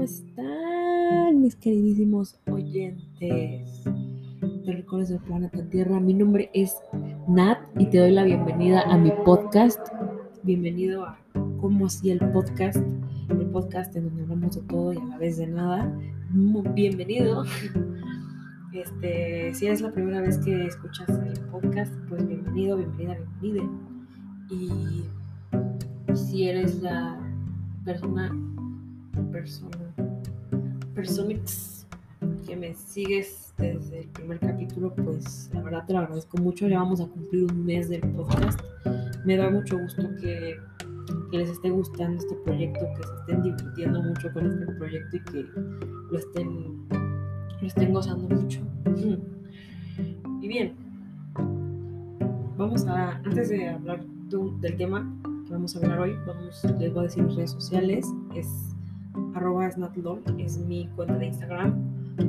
¿cómo están mis queridísimos oyentes de Recordes del Planeta Tierra? Mi nombre es Nat y te doy la bienvenida a mi podcast. Bienvenido a Cómo así el podcast, el podcast en donde hablamos de todo y a la vez de nada. Bienvenido. Este, si es la primera vez que escuchas el podcast, pues bienvenido, bienvenida, bienvenida. Y si eres la persona persona, personix que me sigues desde el primer capítulo, pues la verdad te lo agradezco mucho. Ya vamos a cumplir un mes del podcast. Me da mucho gusto que, que les esté gustando este proyecto, que se estén divirtiendo mucho con este proyecto y que lo estén, lo estén gozando mucho. Y bien, vamos a, antes de hablar del tema que vamos a hablar hoy, vamos, les voy a decir redes sociales. Es arroba snatlol, es mi cuenta de Instagram.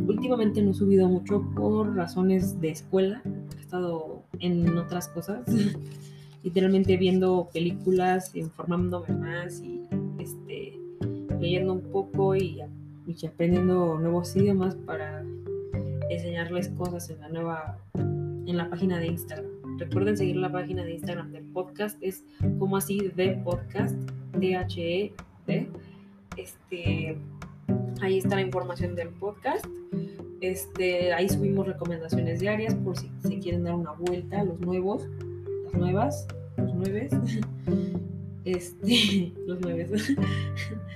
Últimamente no he subido mucho por razones de escuela, he estado en otras cosas, literalmente viendo películas, informándome más y este, leyendo un poco y, y aprendiendo nuevos idiomas para enseñarles cosas en la nueva, en la página de Instagram. Recuerden seguir la página de Instagram del podcast, es como así de podcast, T-H-E-D este, ahí está la información del podcast. Este, ahí subimos recomendaciones diarias por si se quieren dar una vuelta, los nuevos, las nuevas, los nueves. Este, los nueves.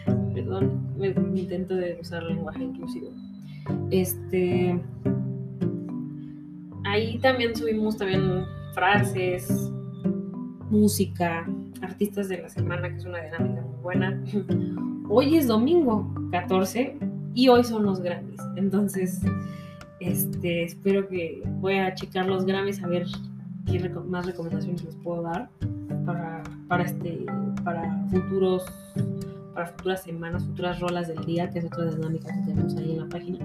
Perdón, me, intento de usar lenguaje inclusivo. Este, ahí también subimos también frases, música, artistas de la semana, que es una dinámica muy buena hoy es domingo 14 y hoy son los Grammys. Entonces, este, espero que voy a checar los Grammys a ver qué más recomendaciones les puedo dar para, para, este, para futuros para futuras semanas, futuras rolas del día, que es otra dinámica que tenemos ahí en la página.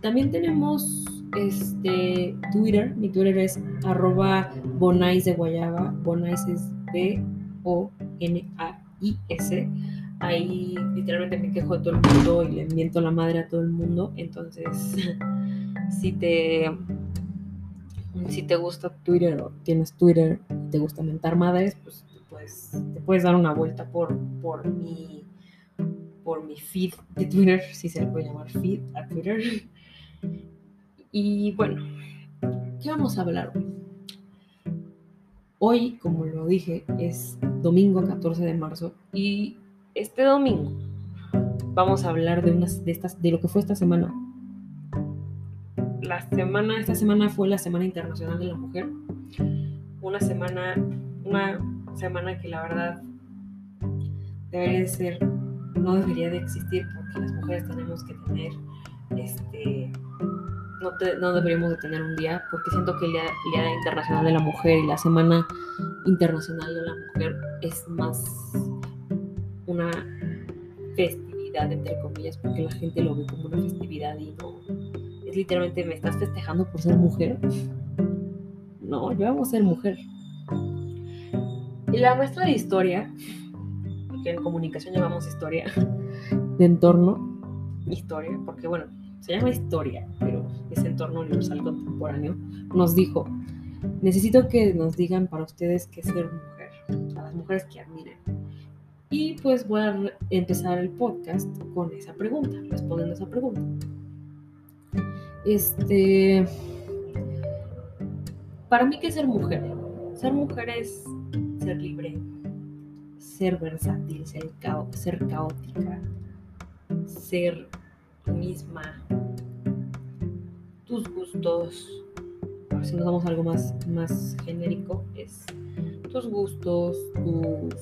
También tenemos este Twitter, mi Twitter es arroba bonais de guayaba, bonais es B-O-N-A-I-S ahí literalmente me quejo de todo el mundo y le miento la madre a todo el mundo. Entonces, si te, si te gusta Twitter o tienes Twitter y te gusta mentar madres, pues te puedes, te puedes dar una vuelta por, por, mi, por mi feed de Twitter, si se le puede llamar feed a Twitter. Y bueno, ¿qué vamos a hablar hoy? Hoy, como lo dije, es domingo 14 de marzo y este domingo vamos a hablar de unas de estas de lo que fue esta semana. La semana esta semana fue la Semana Internacional de la Mujer. Una semana una semana que la verdad debería de ser no debería de existir porque las mujeres tenemos que tener este no, deberíamos de tener un día, porque siento que el día, Internacional de la Mujer y la Semana Internacional de la Mujer es más una festividad, entre comillas, porque la gente lo ve como una festividad y no. Es literalmente, ¿me estás festejando por ser mujer? No, yo amo ser mujer. Y la maestra de historia, que en comunicación llamamos historia, de entorno, historia, porque bueno, se llama historia, es entorno universal contemporáneo, nos dijo, necesito que nos digan para ustedes qué es ser mujer, a las mujeres que admiren. Y pues voy a empezar el podcast con esa pregunta, respondiendo esa pregunta. Este, para mí, ¿qué es ser mujer? Ser mujer es ser libre, ser versátil, ser, caótica, ser misma, tus gustos. Si nos damos algo más, más genérico, es tus gustos, tus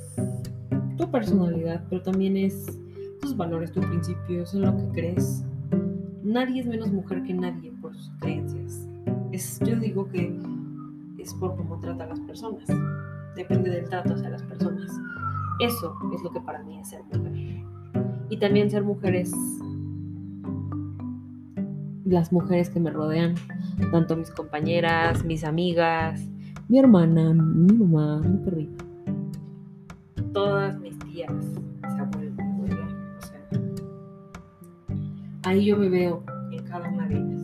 tu personalidad, pero también es tus valores, tus principios, en lo que crees. Nadie es menos mujer que nadie por sus creencias. Es, yo digo que es por cómo trata a las personas. Depende del trato hacia las personas. Eso es lo que para mí es ser mujer. Y también ser mujer es las mujeres que me rodean, tanto mis compañeras, mis amigas, mi hermana, mi mamá, mi perrito todas mis tías. O sea, ahí yo me veo en cada una de ellas.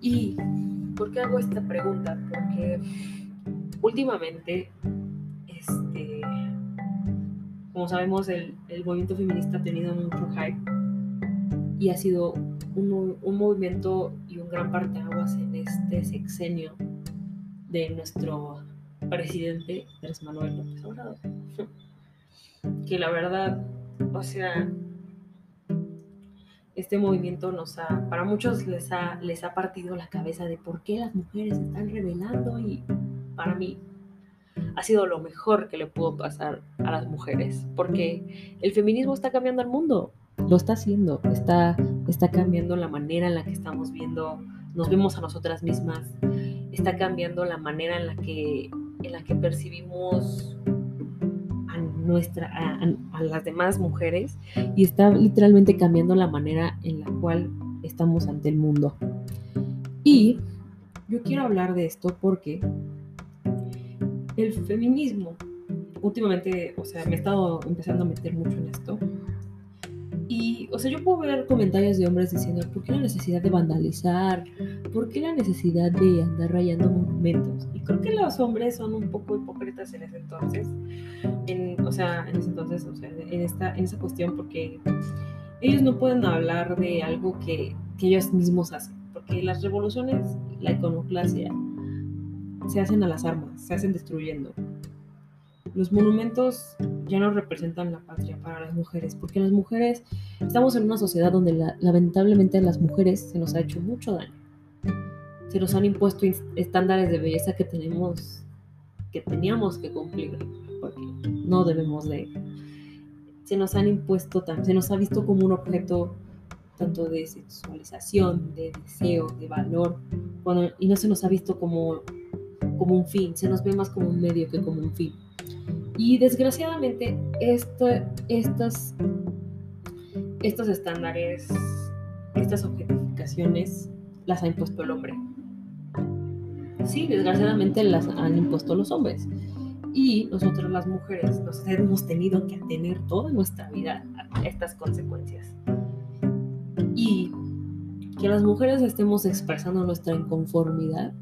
¿Y por qué hago esta pregunta? Porque últimamente, este, como sabemos, el, el movimiento feminista ha tenido mucho hype y ha sido un, un movimiento y un gran parteaguas en este sexenio de nuestro presidente Andrés Manuel López Obrador. Que la verdad, o sea, este movimiento nos ha, para muchos les ha, les ha partido la cabeza de por qué las mujeres se están rebelando y para mí ha sido lo mejor que le pudo pasar a las mujeres, porque el feminismo está cambiando el mundo, lo está haciendo, está, está cambiando la manera en la que estamos viendo, nos vemos a nosotras mismas, está cambiando la manera en la que, en la que percibimos a, nuestra, a, las demás mujeres y está literalmente cambiando la manera en la cual estamos ante el mundo. Y yo quiero hablar de esto porque el feminismo, últimamente, o sea, me he estado empezando a meter mucho en esto y, o sea, yo puedo ver comentarios de hombres diciendo, ¿por qué la necesidad de vandalizar? ¿Por qué la necesidad de andar rayando monumentos? Y creo que los hombres son un poco hipócritas en ese entonces. En, o sea, en ese entonces, o sea, en, esta, en esa cuestión, porque ellos no pueden hablar de algo que, que ellos mismos hacen. Porque las revoluciones, la iconoclasia, se hacen a las armas, se hacen destruyendo. Los monumentos ya no representan la patria para las mujeres, porque las mujeres estamos en una sociedad donde lamentablemente a las mujeres se nos ha hecho mucho daño. Se nos han impuesto estándares de belleza que tenemos, que teníamos que cumplir, porque no debemos de. Se nos han impuesto, se nos ha visto como un objeto tanto de sexualización, de deseo, de valor, y no se nos ha visto como, como un fin, se nos ve más como un medio que como un fin. Y desgraciadamente esto, estos, estos estándares, estas objetificaciones las ha impuesto el hombre. Sí, desgraciadamente las han impuesto los hombres. Y nosotros las mujeres nos hemos tenido que atener toda nuestra vida a estas consecuencias. Y que las mujeres estemos expresando nuestra inconformidad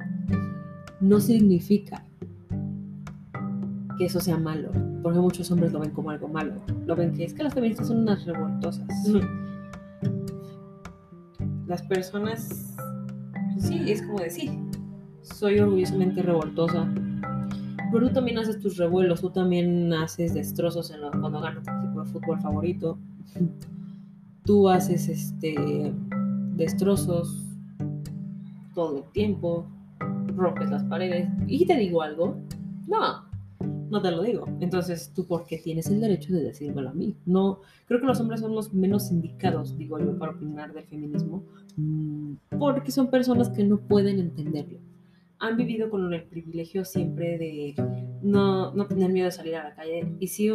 no significa que eso sea malo, porque muchos hombres lo ven como algo malo. Lo ven que es que las feministas son unas revoltosas. Las personas, sí, es como decir, soy orgullosamente revoltosa. Pero tú también haces tus revuelos, tú también haces destrozos en cuando ganas tu equipo de fútbol favorito. Tú haces este destrozos todo el tiempo, rompes las paredes. Y te digo algo, no, no te lo digo. Entonces, ¿tú por qué tienes el derecho de decírmelo a mí? No, creo que los hombres son los menos indicados, digo yo, para opinar del feminismo, mm, porque son personas que no pueden entenderlo. Han vivido con el privilegio siempre de no, no tener miedo de salir a la calle. Y si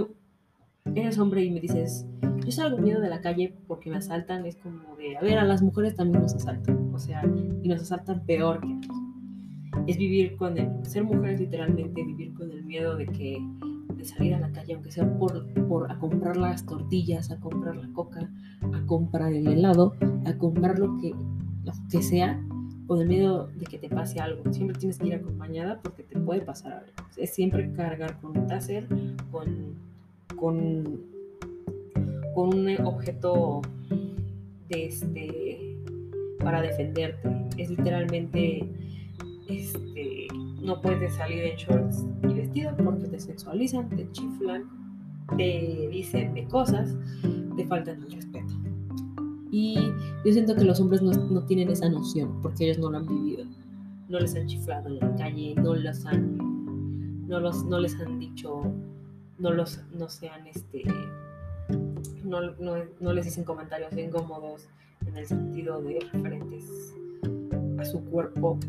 eres hombre y me dices, yo salgo miedo de la calle porque me asaltan, es como de, a ver, a las mujeres también nos asaltan. O sea, y nos asaltan peor que es vivir con el, ser mujer es literalmente vivir con el miedo de que de salir a la calle, aunque sea por, por a comprar las tortillas, a comprar la coca, a comprar el helado, a comprar lo que, lo que sea, con el miedo de que te pase algo. Siempre tienes que ir acompañada porque te puede pasar algo. Es siempre cargar con un taser, con, con, con un objeto de este, para defenderte. Es literalmente este, no puedes salir en shorts y vestido porque te sexualizan, te chiflan, te dicen de cosas, te faltan el respeto. Y yo siento que los hombres no, tienen esa noción porque ellos no lo han vivido. No les han chiflado en la calle, no los han, no los, no les han dicho, no los, no sean este, no, no, no les dicen comentarios incómodos en el sentido de referentes a su cuerpo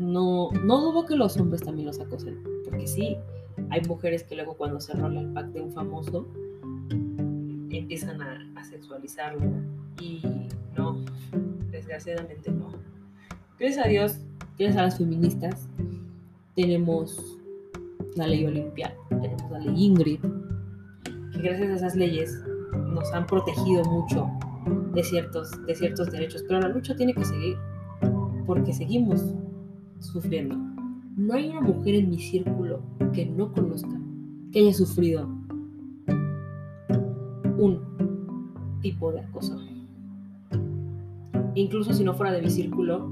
no, no dudo que los hombres también los acosen, porque sí, hay mujeres que luego cuando se rola el pack de un famoso empiezan a, sexualizarlo y no, desgraciadamente no. Gracias a Dios, gracias a las feministas, tenemos la ley Olimpia, tenemos la ley Ingrid, que gracias a esas leyes nos han protegido mucho de ciertos, de ciertos derechos, pero la lucha tiene que seguir, porque seguimos sufriendo. No hay una mujer en mi círculo que no conozca, que haya sufrido un tipo de acoso. Incluso si no fuera de mi círculo,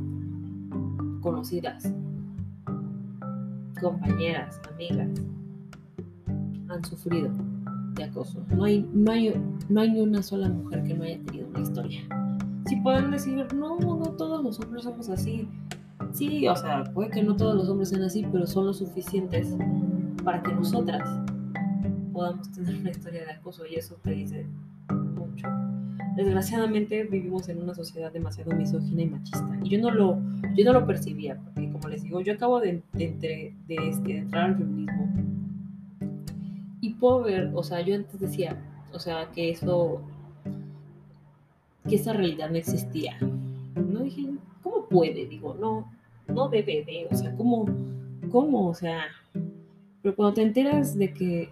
conocidas, compañeras, amigas, han sufrido de acoso. No hay, no, hay, no hay ni una sola mujer que no haya tenido una historia. Si pueden decir, no, no todos los hombres somos así. Sí, o sea, puede que no todos los hombres sean así, pero son lo suficientes para que nosotras podamos tener una historia de acoso y eso te dice mucho. Desgraciadamente vivimos en una sociedad demasiado misógina y machista y yo no lo, yo no lo percibía, porque como les digo, yo acabo de, de, este, de entrar al feminismo y puedo ver, o sea, yo antes decía, o sea, que eso, que esa realidad no existía. No dije, ¿cómo puede? Digo, no, no debe de, o sea, ¿cómo, cómo? O sea, pero cuando te enteras de que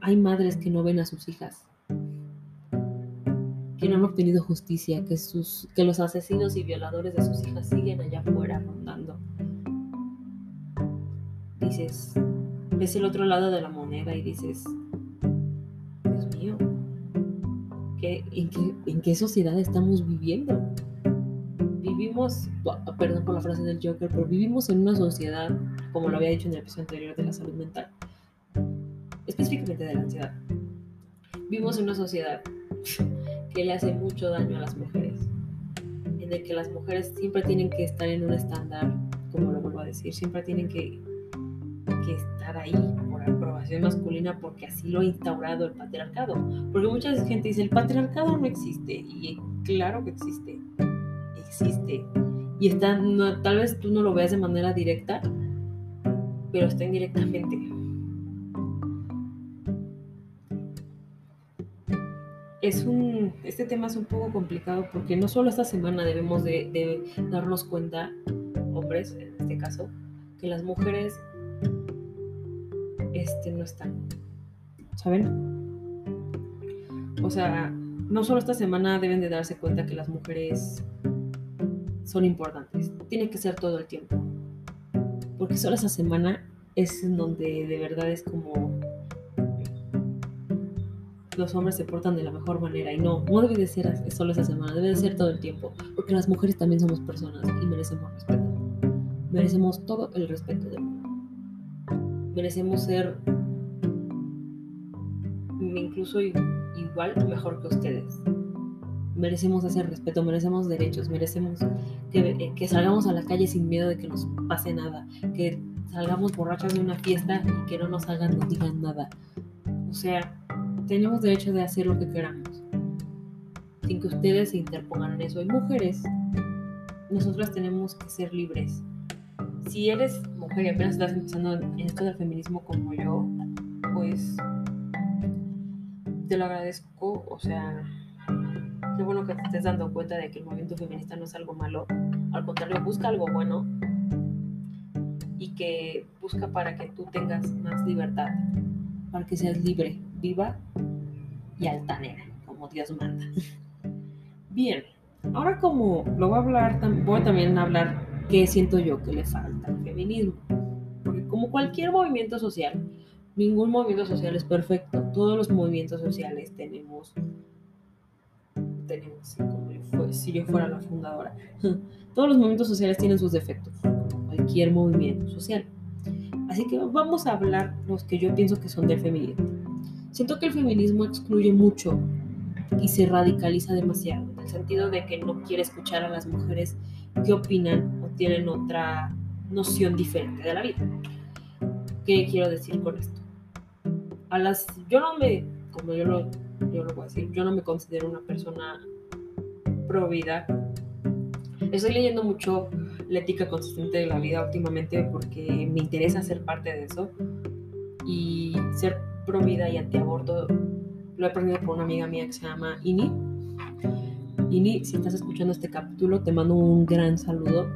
hay madres que no ven a sus hijas, que no han obtenido justicia, que, sus, que los asesinos y violadores de sus hijas siguen allá afuera rondando, dices, ves el otro lado de la moneda y dices, Dios mío, en, qué, sociedad estamos viviendo? Vivimos, perdón por la frase del Joker, pero vivimos en una sociedad, como lo había dicho en el episodio anterior, de la salud mental, específicamente de la ansiedad. Vivimos en una sociedad que le hace mucho daño a las mujeres, en el que las mujeres siempre tienen que estar en un estándar, como lo vuelvo a decir, siempre tienen que que estar ahí por aprobación masculina porque así lo ha instaurado el patriarcado. Porque mucha gente dice, el patriarcado no existe. Y claro que existe. Existe. Y está, tal vez tú no lo veas de manera directa, pero está indirectamente. Es un, este tema es un poco complicado porque no solo esta semana debemos de, de darnos cuenta, hombres en este caso, que las mujeres este, no están. ¿Saben? O sea, no solo esta semana deben de darse cuenta que las mujeres son importantes. Tiene que ser todo el tiempo. Porque solo esa semana es en donde de verdad es como los hombres se portan de la mejor manera y no, no debe de ser solo esa semana, debe de ser todo el tiempo, porque las mujeres también somos personas y merecemos respeto. Merecemos todo el respeto del mundo merecemos ser incluso igual o mejor que ustedes. Merecemos ese respeto, merecemos derechos, merecemos que, que, salgamos a la calle sin miedo de que nos pase nada, que salgamos borrachas de una fiesta y que no nos hagan, nos digan nada. O sea, tenemos derecho de hacer lo que queramos, sin que ustedes se interpongan en eso. Y mujeres, nosotras tenemos que ser libres. Si eres mujer y apenas estás empezando en esto del feminismo como yo, pues te lo agradezco. O sea, qué bueno que te estés dando cuenta de que el movimiento feminista no es algo malo. Al contrario, busca algo bueno y que busca para que tú tengas más libertad, para que seas libre, viva y altanera, como Dios manda. Bien, ahora como lo voy a hablar, voy también a hablar qué siento yo que le falta al feminismo. Porque como cualquier movimiento social, ningún movimiento social es perfecto. Todos los movimientos sociales tenemos, tenemos como si yo fuera la fundadora, todos los movimientos sociales tienen sus defectos, cualquier movimiento social. Así que vamos a hablar los que yo pienso que son del feminismo. Siento que el feminismo excluye mucho y se radicaliza demasiado, en el sentido de que no quiere escuchar a las mujeres que opinan o tienen otra noción diferente de la vida. ¿Qué quiero decir con esto? A las, yo no me, como yo lo, yo lo voy a decir, yo no me considero una persona pro vida. Estoy leyendo mucho la ética consistente de la vida últimamente porque me interesa ser parte de eso. Y ser pro vida y antiaborto lo he aprendido por una amiga mía que se llama Ini. Ini, si estás escuchando este capítulo, te mando un gran saludo.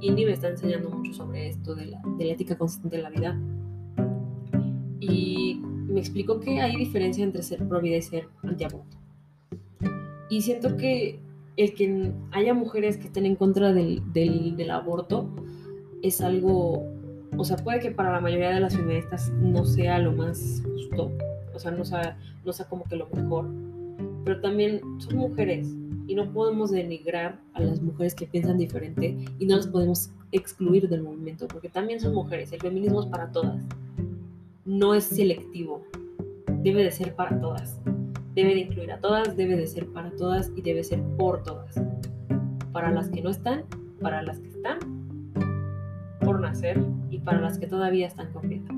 Ini me está enseñando mucho sobre esto de la, de la ética consistente de la vida. Y me explicó que hay diferencia entre ser pro vida y ser antiaborto. Y siento que el que haya mujeres que estén en contra del, del, aborto es algo, o sea, puede que para la mayoría de las feministas no sea lo más justo, o sea, no sea, no sea como que lo mejor, pero también son mujeres y no podemos denigrar a las mujeres que piensan diferente y no las podemos excluir del movimiento, porque también son mujeres, el feminismo es para todas, no es selectivo, debe de ser para todas debe de incluir a todas, debe de ser para todas y debe ser por todas. Para las que no están, para las que están por nacer y para las que todavía están corriendo.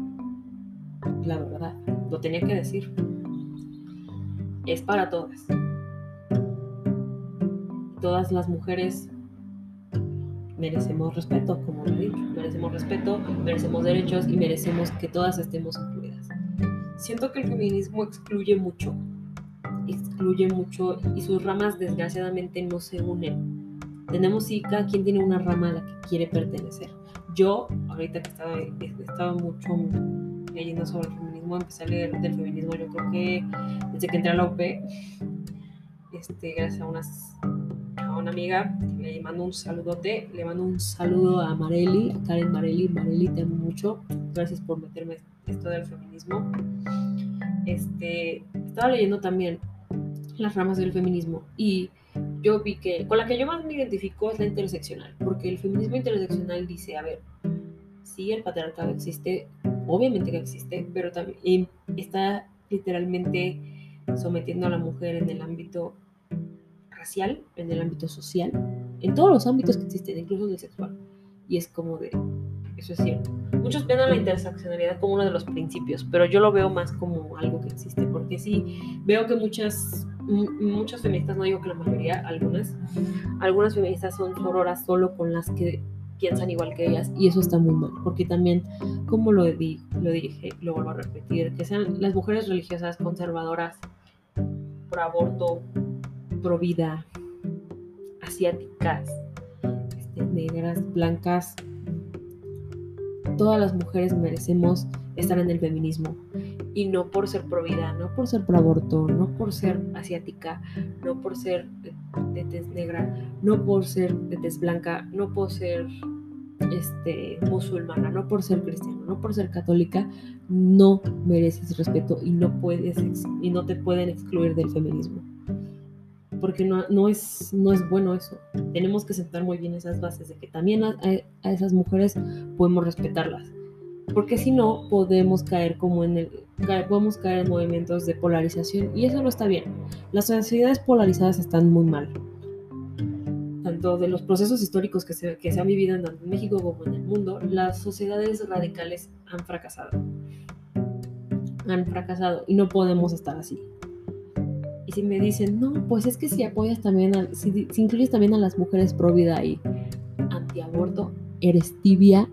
La verdad, lo tenía que decir. Es para todas. Todas las mujeres merecemos respeto, como lo he dicho. Merecemos respeto, merecemos derechos y merecemos que todas estemos incluidas. Siento que el feminismo excluye mucho excluye mucho y sus ramas desgraciadamente no se unen. Tenemos sí, cada quien tiene una rama a la que quiere pertenecer. Yo, ahorita que estaba, estaba mucho leyendo sobre el feminismo, empecé a leer del feminismo, yo creo que desde que entré a la UP, este, gracias a, unas, una amiga, le mando un saludote, le mando un saludo a Mareli, a Karen Mareli, Mareli te amo mucho, gracias por meterme esto del feminismo. Este, estaba leyendo también las ramas del feminismo y yo vi que con la que yo más me identifico es la interseccional, porque el feminismo interseccional dice, a ver, sí, el patriarcado existe, obviamente que existe, pero también está literalmente sometiendo a la mujer en el ámbito racial, en el ámbito social, en todos los ámbitos que existen, incluso en el sexual. Y es como de, eso es cierto. Muchos ven a la interseccionalidad como uno de los principios, pero yo lo veo más como algo que existe, porque sí, veo que muchas muchas feministas, no digo que la mayoría, algunas, algunas feministas son sororas solo con las que piensan igual que ellas y eso está muy mal, porque también, como lo, di, lo dije, lo vuelvo a repetir, que sean las mujeres religiosas conservadoras, pro aborto, pro vida, asiáticas, este, negras, blancas, todas las mujeres merecemos estar en el feminismo y no por ser pro vida, no por ser pro aborto, no por ser asiática, no por ser de, tez negra, no por ser de tez blanca, no por ser este, musulmana, no por ser cristiana, no por ser católica, no mereces respeto y no puedes y no te pueden excluir del feminismo. Porque no, no, es, no es bueno eso. Tenemos que sentar muy bien esas bases de que también a esas mujeres podemos respetarlas porque si no podemos caer como en el podemos caer en movimientos de polarización y eso no está bien. Las sociedades polarizadas están muy mal. Tanto de los procesos históricos que se, que se han vivido en México como en el mundo, las sociedades radicales han fracasado. Han fracasado y no podemos estar así. Y si me dicen, no, pues es que si apoyas también, a, si, si incluyes también a las mujeres pro vida y antiaborto, eres tibia,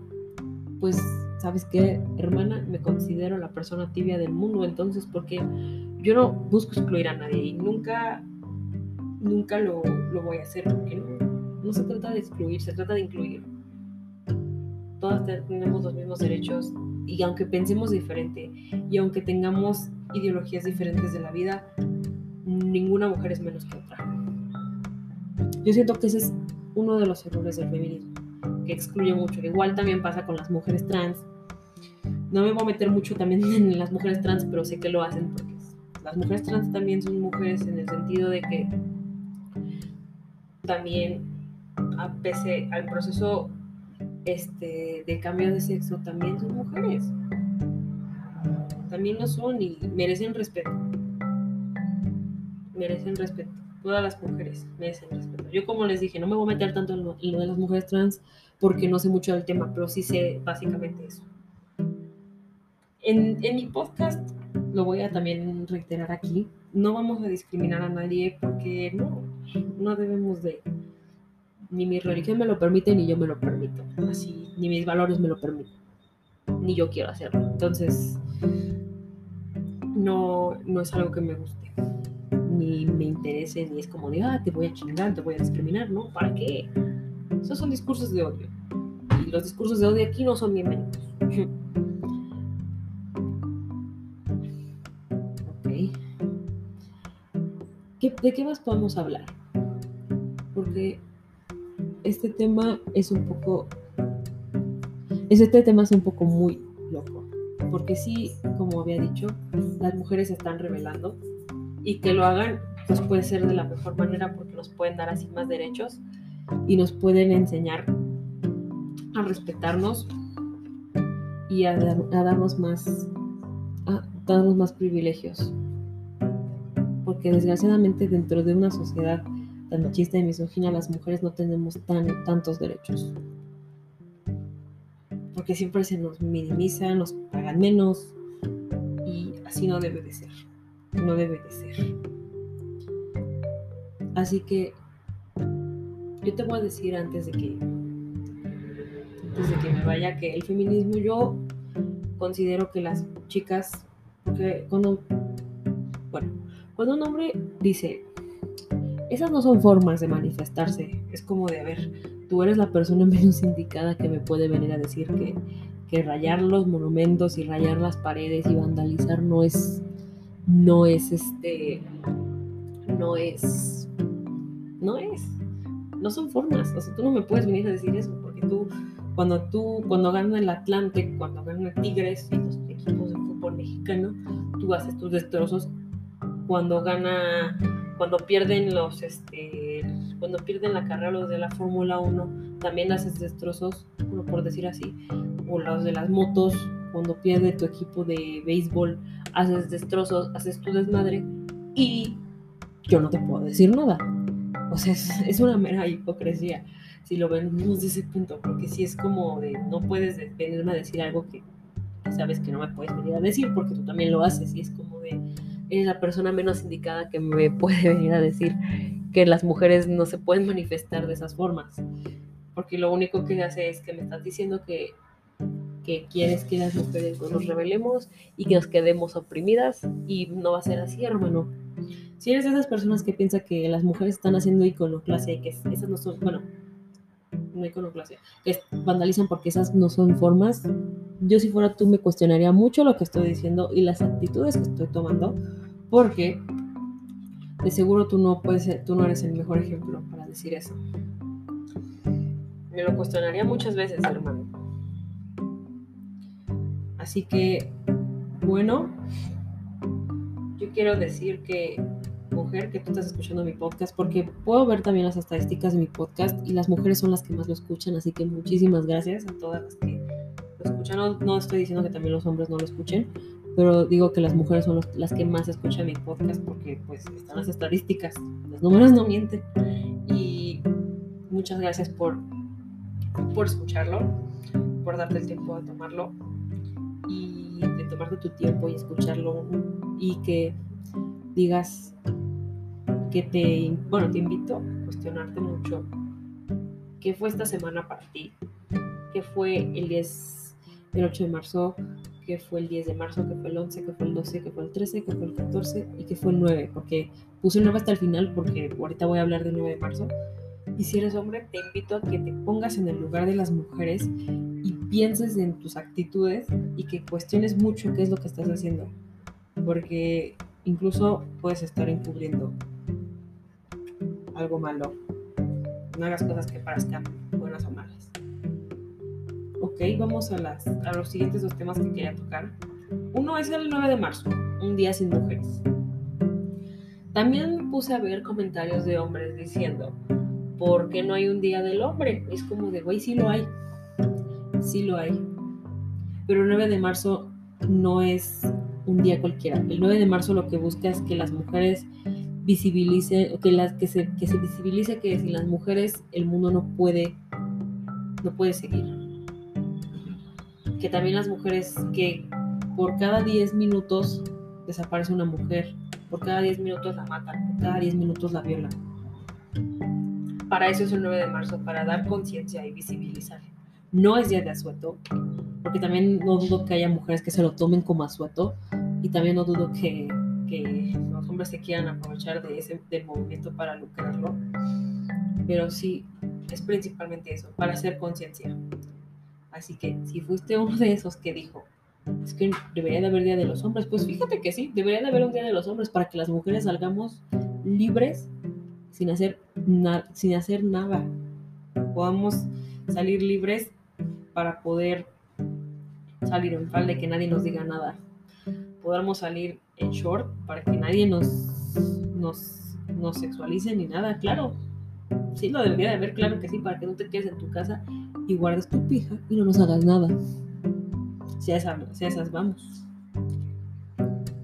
pues ¿sabes qué, hermana? Me considero la persona tibia del mundo, entonces, porque yo no busco excluir a nadie y nunca, nunca lo, lo voy a hacer, porque no, no se trata de excluir, se trata de incluir. Todas tenemos los mismos derechos y aunque pensemos diferente y aunque tengamos ideologías diferentes de la vida, ninguna mujer es menos que otra. Yo siento que ese es uno de los errores del feminismo, que excluye mucho. Igual también pasa con las mujeres trans, no me voy a meter mucho también en las mujeres trans, pero sé que lo hacen porque las mujeres trans también son mujeres en el sentido de que también, a pese al proceso este, de cambio de sexo, también son mujeres. También lo son y merecen respeto. Merecen respeto. Todas las mujeres merecen respeto. Yo como les dije, no me voy a meter tanto en lo, en lo de las mujeres trans porque no sé mucho del tema, pero sí sé básicamente eso. En, mi podcast, lo voy a también reiterar aquí, no vamos a discriminar a nadie porque no, no debemos de, ni mi religión me lo permite ni yo me lo permito, así, ni mis valores me lo permiten, ni yo quiero hacerlo. Entonces, no, no es algo que me guste, ni me interese, ni es como de, ah, te voy a chingar, te voy a discriminar, ¿no? ¿Para qué? Esos son discursos de odio. Y los discursos de odio aquí no son bienvenidos. ¿de qué más podemos hablar? Porque este tema es un poco, este tema es un poco muy loco, porque sí, como había dicho, las mujeres se están revelando y que lo hagan, pues puede ser de la mejor manera porque nos pueden dar así más derechos y nos pueden enseñar a respetarnos y a, darnos más a darnos más privilegios. Porque desgraciadamente dentro de una sociedad tan machista y misógina las mujeres no tenemos tan, tantos derechos. Porque siempre se nos minimiza, nos pagan menos y así no debe de ser, no debe de ser. Así que yo te voy a decir antes de que antes de que me vaya que el feminismo yo considero que las chicas porque cuando bueno cuando un hombre dice esas no son formas de manifestarse es como de a ver tú eres la persona menos indicada que me puede venir a decir que que rayar los monumentos y rayar las paredes y vandalizar no es no es este no es no es no son formas. O sea, tú no me puedes venir a decir eso, porque tú, cuando tú, cuando gana el Atlante, cuando gana Tigres y los equipos de fútbol mexicano, tú haces tus destrozos. Cuando gana, cuando pierden los, este, cuando pierden la carrera los de la Fórmula 1, también haces destrozos, por decir así, o los de las motos, cuando pierde tu equipo de béisbol, haces destrozos, haces tu desmadre y yo no te puedo decir nada. O sea, es, una mera hipocresía si lo vemos desde ese punto, porque si es como de no puedes venirme a decir algo que sabes que no me puedes venir a decir porque tú también lo haces y es como de eres la persona menos indicada que me puede venir a decir que las mujeres no se pueden manifestar de esas formas porque lo único que hace es que me estás diciendo que que quieres que las mujeres nos rebelemos y que nos quedemos oprimidas y no va a ser así, hermano. Si eres de esas personas que piensa que las mujeres están haciendo iconoclasia y que esas no son, bueno, no iconoclasia, que vandalizan porque esas no son formas, yo si fuera tú me cuestionaría mucho lo que estoy diciendo y las actitudes que estoy tomando, porque de seguro tú no puedes ser, tú no eres el mejor ejemplo para decir eso. Me lo cuestionaría muchas veces, hermano. Así que, bueno, yo quiero decir que mujer que tú estás escuchando mi podcast, porque puedo ver también las estadísticas de mi podcast y las mujeres son las que más lo escuchan, así que muchísimas gracias a todas las que lo escuchan. No, estoy diciendo que también los hombres no lo escuchen, pero digo que las mujeres son las que más escuchan mi podcast porque pues están las estadísticas, los números no mienten. Y muchas gracias por, por escucharlo, por darte el tiempo de tomarlo y de tomarte tu tiempo y escucharlo y que digas que te, bueno, te invito a cuestionarte mucho qué fue esta semana para ti, qué fue el 10, el 8 de marzo, qué fue el 10 de marzo, qué fue el 11, qué fue el 12, qué fue el 13, qué fue el 14 y qué fue el 9, porque puse el 9 hasta el final porque ahorita voy a hablar del 9 de marzo. Y si eres hombre, te invito a que te pongas en el lugar de las mujeres pienses en tus actitudes y que cuestiones mucho qué es lo que estás haciendo. Porque incluso puedes estar encubriendo algo malo. No hagas cosas que parezcan buenas o malas. Ok, vamos a, las, a los siguientes dos temas que quería tocar. Uno es el 9 de marzo, un día sin mujeres. También puse a ver comentarios de hombres diciendo, ¿por qué no hay un día del hombre? Es como de, güey, sí lo hay. Sí lo hay. Pero el 9 de marzo no es un día cualquiera. El 9 de marzo lo que busca es que las mujeres visibilicen, que, las, que, se, que se visibilice que sin las mujeres el mundo no puede, no puede seguir. Que también las mujeres, que por cada 10 minutos desaparece una mujer, por cada 10 minutos la matan, por cada 10 minutos la violan. Para eso es el 9 de marzo, para dar conciencia y visibilizar. No es día de asueto, porque también no dudo que haya mujeres que se lo tomen como asueto y también no dudo que, que los hombres se quieran aprovechar de ese del movimiento para lucrarlo, pero sí es principalmente eso, para hacer conciencia. Así que si fuiste uno de esos que dijo, es que debería de haber Día de los Hombres, pues fíjate que sí, debería de haber un Día de los Hombres para que las mujeres salgamos libres sin hacer, sin hacer nada. Podamos salir libres para poder salir en falda que nadie nos diga nada. Podamos salir en short para que nadie nos, nos, nos sexualice ni nada. Claro, sí lo debería de ver, claro que sí, para que no te quedes en tu casa y guardes tu pija y no nos hagas nada. Si a esas, si a esas vamos.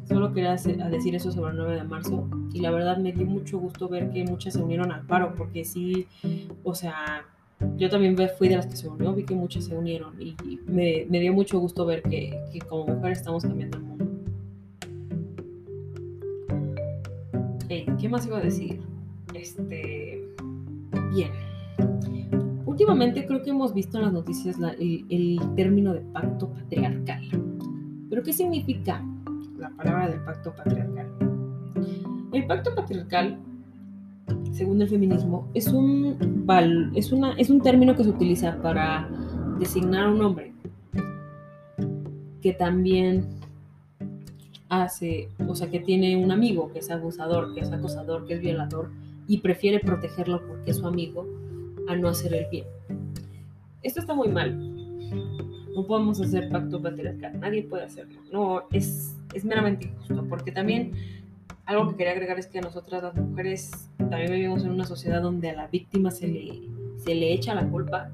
Solo quería decir eso sobre el 9 de marzo y la verdad me dio mucho gusto ver que muchas se unieron al paro porque sí, o sea, yo también fui de las que se unió, vi que muchas se unieron y me, dio mucho gusto ver que, como mujeres estamos cambiando el mundo. ¿Qué más iba a decir? Este, bien. Últimamente creo que hemos visto en las noticias el término de pacto patriarcal. ¿Pero qué significa la palabra del pacto patriarcal? El pacto patriarcal según el feminismo, es un, es, una, es un término que se utiliza para designar a un hombre que también hace, o sea, que tiene un amigo que es abusador, que es acosador, que es violador y prefiere protegerlo porque es su amigo a no hacer el bien. Esto está muy mal. No podemos hacer pacto patriarcal, nadie puede hacerlo. No, es, es meramente injusto, porque también algo que quería agregar es que a nosotras las mujeres también vivimos en una sociedad donde a la víctima se le, se le echa la culpa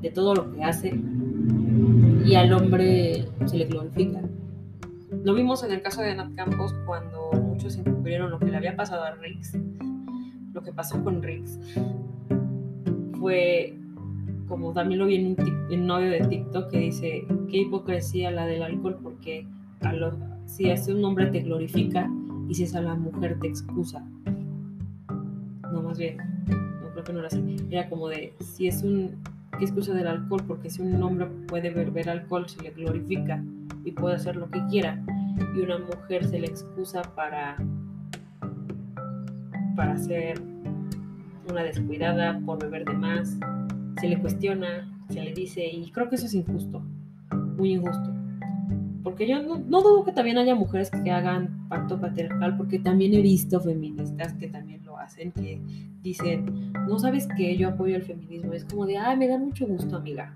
de todo lo que hace y al hombre se le glorifica. Lo vimos en el caso de Nat Campos cuando muchos encubrieron lo que le había pasado a Riggs. Lo que pasó con Riggs fue, como también lo vi en un, novio de TikTok que dice, qué hipocresía la del alcohol porque a los si es un hombre te glorifica y si es a la mujer te excusa. No, más bien, no creo que no era así. Era como de, si es un, ¿qué excusa del alcohol? Porque si un hombre puede beber alcohol, se le glorifica y puede hacer lo que quiera. Y una mujer se le excusa para, para ser una descuidada por beber de más. Se le cuestiona, se le dice, y creo que eso es injusto, muy injusto. Porque yo no, dudo que también haya mujeres que hagan pacto patriarcal, porque también he visto feministas que también lo hacen, que dicen, no sabes que yo apoyo el feminismo. Es como de, ay, me da mucho gusto, amiga.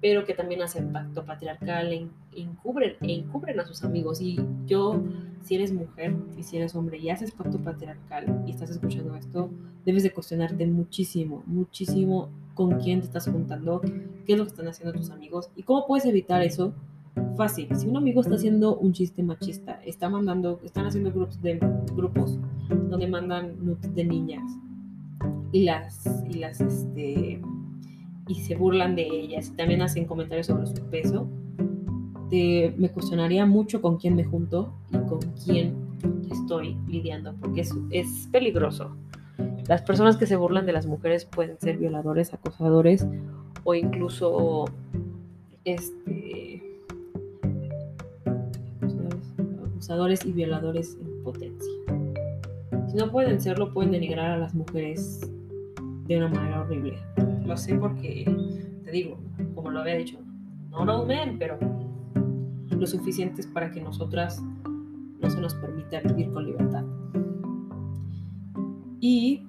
Pero que también hacen pacto patriarcal e, encubren, e encubren a sus amigos. Y yo, si eres mujer y si eres hombre y haces pacto patriarcal y estás escuchando esto, debes de cuestionarte muchísimo, muchísimo con quién te estás juntando, qué es lo que están haciendo tus amigos y cómo puedes evitar eso fácil. Si un amigo está haciendo un chiste machista, está mandando, están haciendo grupos de grupos donde mandan nudes de niñas y las y las este y se burlan de ellas y también hacen comentarios sobre su peso, me cuestionaría mucho con quién me junto y con quién estoy lidiando, porque es, es peligroso. Las personas que se burlan de las mujeres pueden ser violadores, acosadores o incluso este y violadores en potencia. Si no pueden serlo, pueden denigrar a las mujeres de una manera horrible. Lo sé porque, te digo, como lo había dicho, no all men, pero lo suficientes para que nosotras no se nos permita vivir con libertad. Y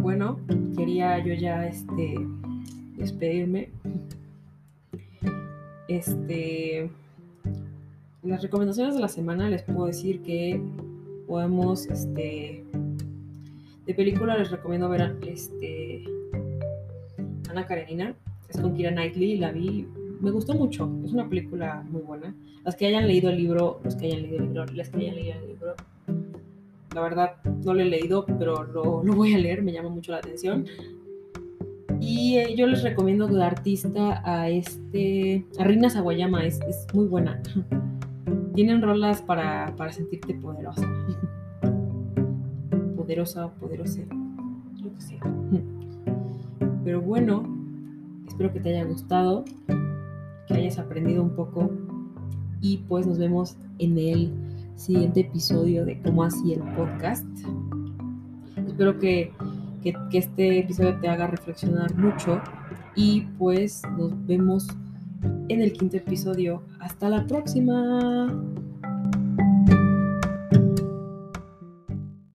bueno, quería yo ya este despedirme. Este las recomendaciones de la semana les puedo decir que podemos, este, de película les recomiendo ver este, Ana Karenina, es con Kira Knightley, la vi, me gustó mucho, es una película muy buena. Las que hayan leído el libro, los que hayan leído el libro, las que hayan leído el libro, la verdad no lo he leído, pero lo, voy a leer, me llama mucho la atención. Y eh, yo les recomiendo de artista a este, a Rina Sawayama, es muy buena. Tienen rolas para, para sentirte poderosa. poderosa, poderosa, lo que sea. Pero bueno, espero que te haya gustado, que hayas aprendido un poco y pues nos vemos en el siguiente episodio de cómo así el podcast. Espero que, que, que este episodio te haga reflexionar mucho y pues nos vemos en el quinto episodio. Hasta la próxima.